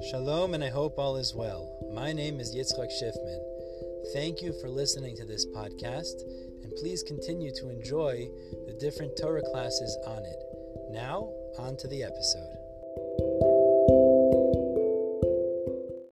Shalom, and I hope all is well. My name is Yitzchak Shifman. Thank you for listening to this podcast, and please continue to enjoy the different Torah classes on it. Now, on to the episode.